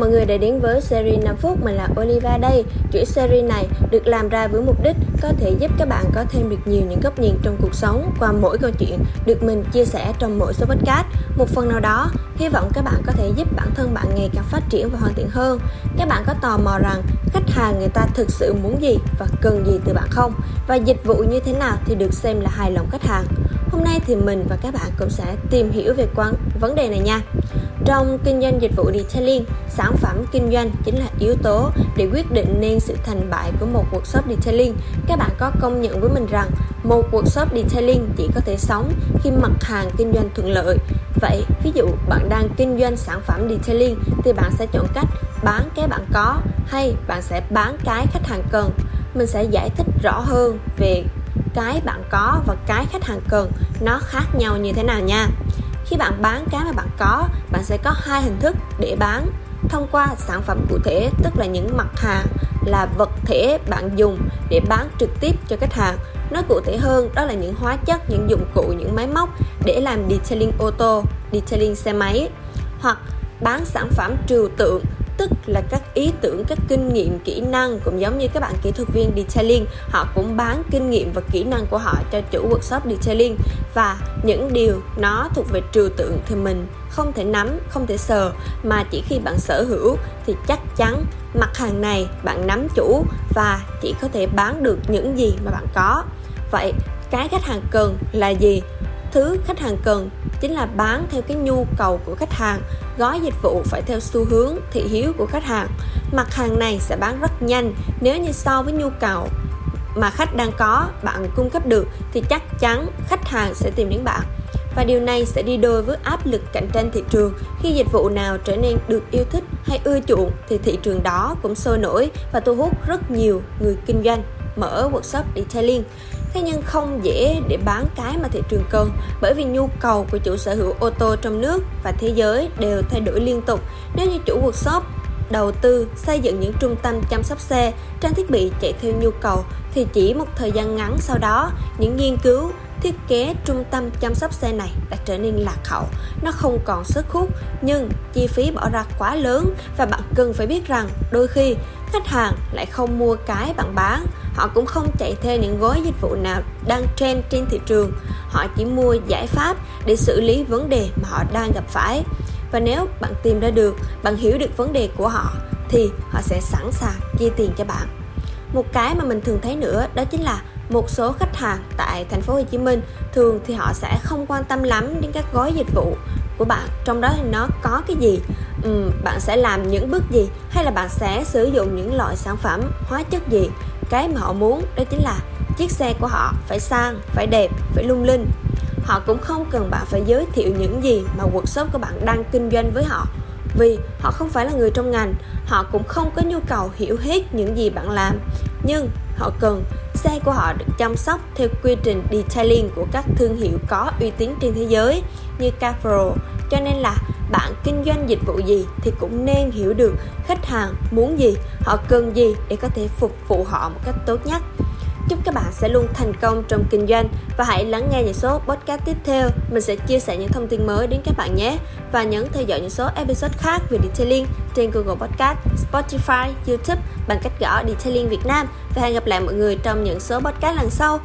mọi người đã đến với series 5 phút, mình là Oliva đây. Chuỗi series này được làm ra với mục đích có thể giúp các bạn có thêm được nhiều những góc nhìn trong cuộc sống qua mỗi câu chuyện được mình chia sẻ trong mỗi số podcast. Một phần nào đó, hy vọng các bạn có thể giúp bản thân bạn ngày càng phát triển và hoàn thiện hơn. Các bạn có tò mò rằng khách hàng người ta thực sự muốn gì và cần gì từ bạn không? Và dịch vụ như thế nào thì được xem là hài lòng khách hàng. Hôm nay thì mình và các bạn cũng sẽ tìm hiểu về quan vấn đề này nha. Trong kinh doanh dịch vụ detailing, sản phẩm kinh doanh chính là yếu tố để quyết định nên sự thành bại của một workshop detailing. Các bạn có công nhận với mình rằng một workshop detailing chỉ có thể sống khi mặt hàng kinh doanh thuận lợi. Vậy, ví dụ bạn đang kinh doanh sản phẩm detailing thì bạn sẽ chọn cách bán cái bạn có hay bạn sẽ bán cái khách hàng cần. Mình sẽ giải thích rõ hơn về cái bạn có và cái khách hàng cần nó khác nhau như thế nào nha khi bạn bán cái mà bạn có, bạn sẽ có hai hình thức để bán. Thông qua sản phẩm cụ thể, tức là những mặt hàng là vật thể bạn dùng để bán trực tiếp cho khách hàng. Nói cụ thể hơn, đó là những hóa chất, những dụng cụ, những máy móc để làm detailing ô tô, detailing xe máy hoặc bán sản phẩm trừu tượng tức là các ý tưởng, các kinh nghiệm, kỹ năng, cũng giống như các bạn kỹ thuật viên detailing, họ cũng bán kinh nghiệm và kỹ năng của họ cho chủ workshop detailing. Và những điều nó thuộc về trừu tượng thì mình không thể nắm, không thể sờ, mà chỉ khi bạn sở hữu thì chắc chắn mặt hàng này bạn nắm chủ và chỉ có thể bán được những gì mà bạn có. Vậy, cái khách hàng cần là gì? Thứ khách hàng cần chính là bán theo cái nhu cầu của khách hàng, gói dịch vụ phải theo xu hướng thị hiếu của khách hàng. Mặt hàng này sẽ bán rất nhanh, nếu như so với nhu cầu mà khách đang có, bạn cung cấp được thì chắc chắn khách hàng sẽ tìm đến bạn. Và điều này sẽ đi đôi với áp lực cạnh tranh thị trường. Khi dịch vụ nào trở nên được yêu thích hay ưa chuộng thì thị trường đó cũng sôi nổi và thu hút rất nhiều người kinh doanh. Mở workshop detailing thế nhưng không dễ để bán cái mà thị trường cần, bởi vì nhu cầu của chủ sở hữu ô tô trong nước và thế giới đều thay đổi liên tục. Nếu như chủ workshop, đầu tư, xây dựng những trung tâm chăm sóc xe, trang thiết bị chạy theo nhu cầu, thì chỉ một thời gian ngắn sau đó, những nghiên cứu, thiết kế trung tâm chăm sóc xe này đã trở nên lạc hậu. Nó không còn sức hút, nhưng chi phí bỏ ra quá lớn và bạn cần phải biết rằng đôi khi khách hàng lại không mua cái bạn bán. Họ cũng không chạy theo những gói dịch vụ nào đang trend trên thị trường. Họ chỉ mua giải pháp để xử lý vấn đề mà họ đang gặp phải. Và nếu bạn tìm ra được, bạn hiểu được vấn đề của họ, thì họ sẽ sẵn sàng chia tiền cho bạn. Một cái mà mình thường thấy nữa, đó chính là một số khách hàng tại thành phố Hồ Chí Minh thường thì họ sẽ không quan tâm lắm đến các gói dịch vụ của bạn trong đó thì nó có cái gì? Ừ, bạn sẽ làm những bước gì? Hay là bạn sẽ sử dụng những loại sản phẩm hóa chất gì? Cái mà họ muốn đó chính là chiếc xe của họ phải sang phải đẹp phải lung linh. Họ cũng không cần bạn phải giới thiệu những gì mà workshop của bạn đang kinh doanh với họ. Vì họ không phải là người trong ngành họ cũng không có nhu cầu hiểu hết những gì bạn làm. Nhưng họ cần xe của họ được chăm sóc theo quy trình detailing của các thương hiệu có uy tín trên thế giới như Capro cho nên là bạn kinh doanh dịch vụ gì thì cũng nên hiểu được khách hàng muốn gì, họ cần gì để có thể phục vụ họ một cách tốt nhất Chúc các bạn sẽ luôn thành công trong kinh doanh và hãy lắng nghe những số podcast tiếp theo. Mình sẽ chia sẻ những thông tin mới đến các bạn nhé. Và nhấn theo dõi những số episode khác về detailing trên Google Podcast, Spotify, YouTube bằng cách gõ Detailing Việt Nam. Và hẹn gặp lại mọi người trong những số podcast lần sau.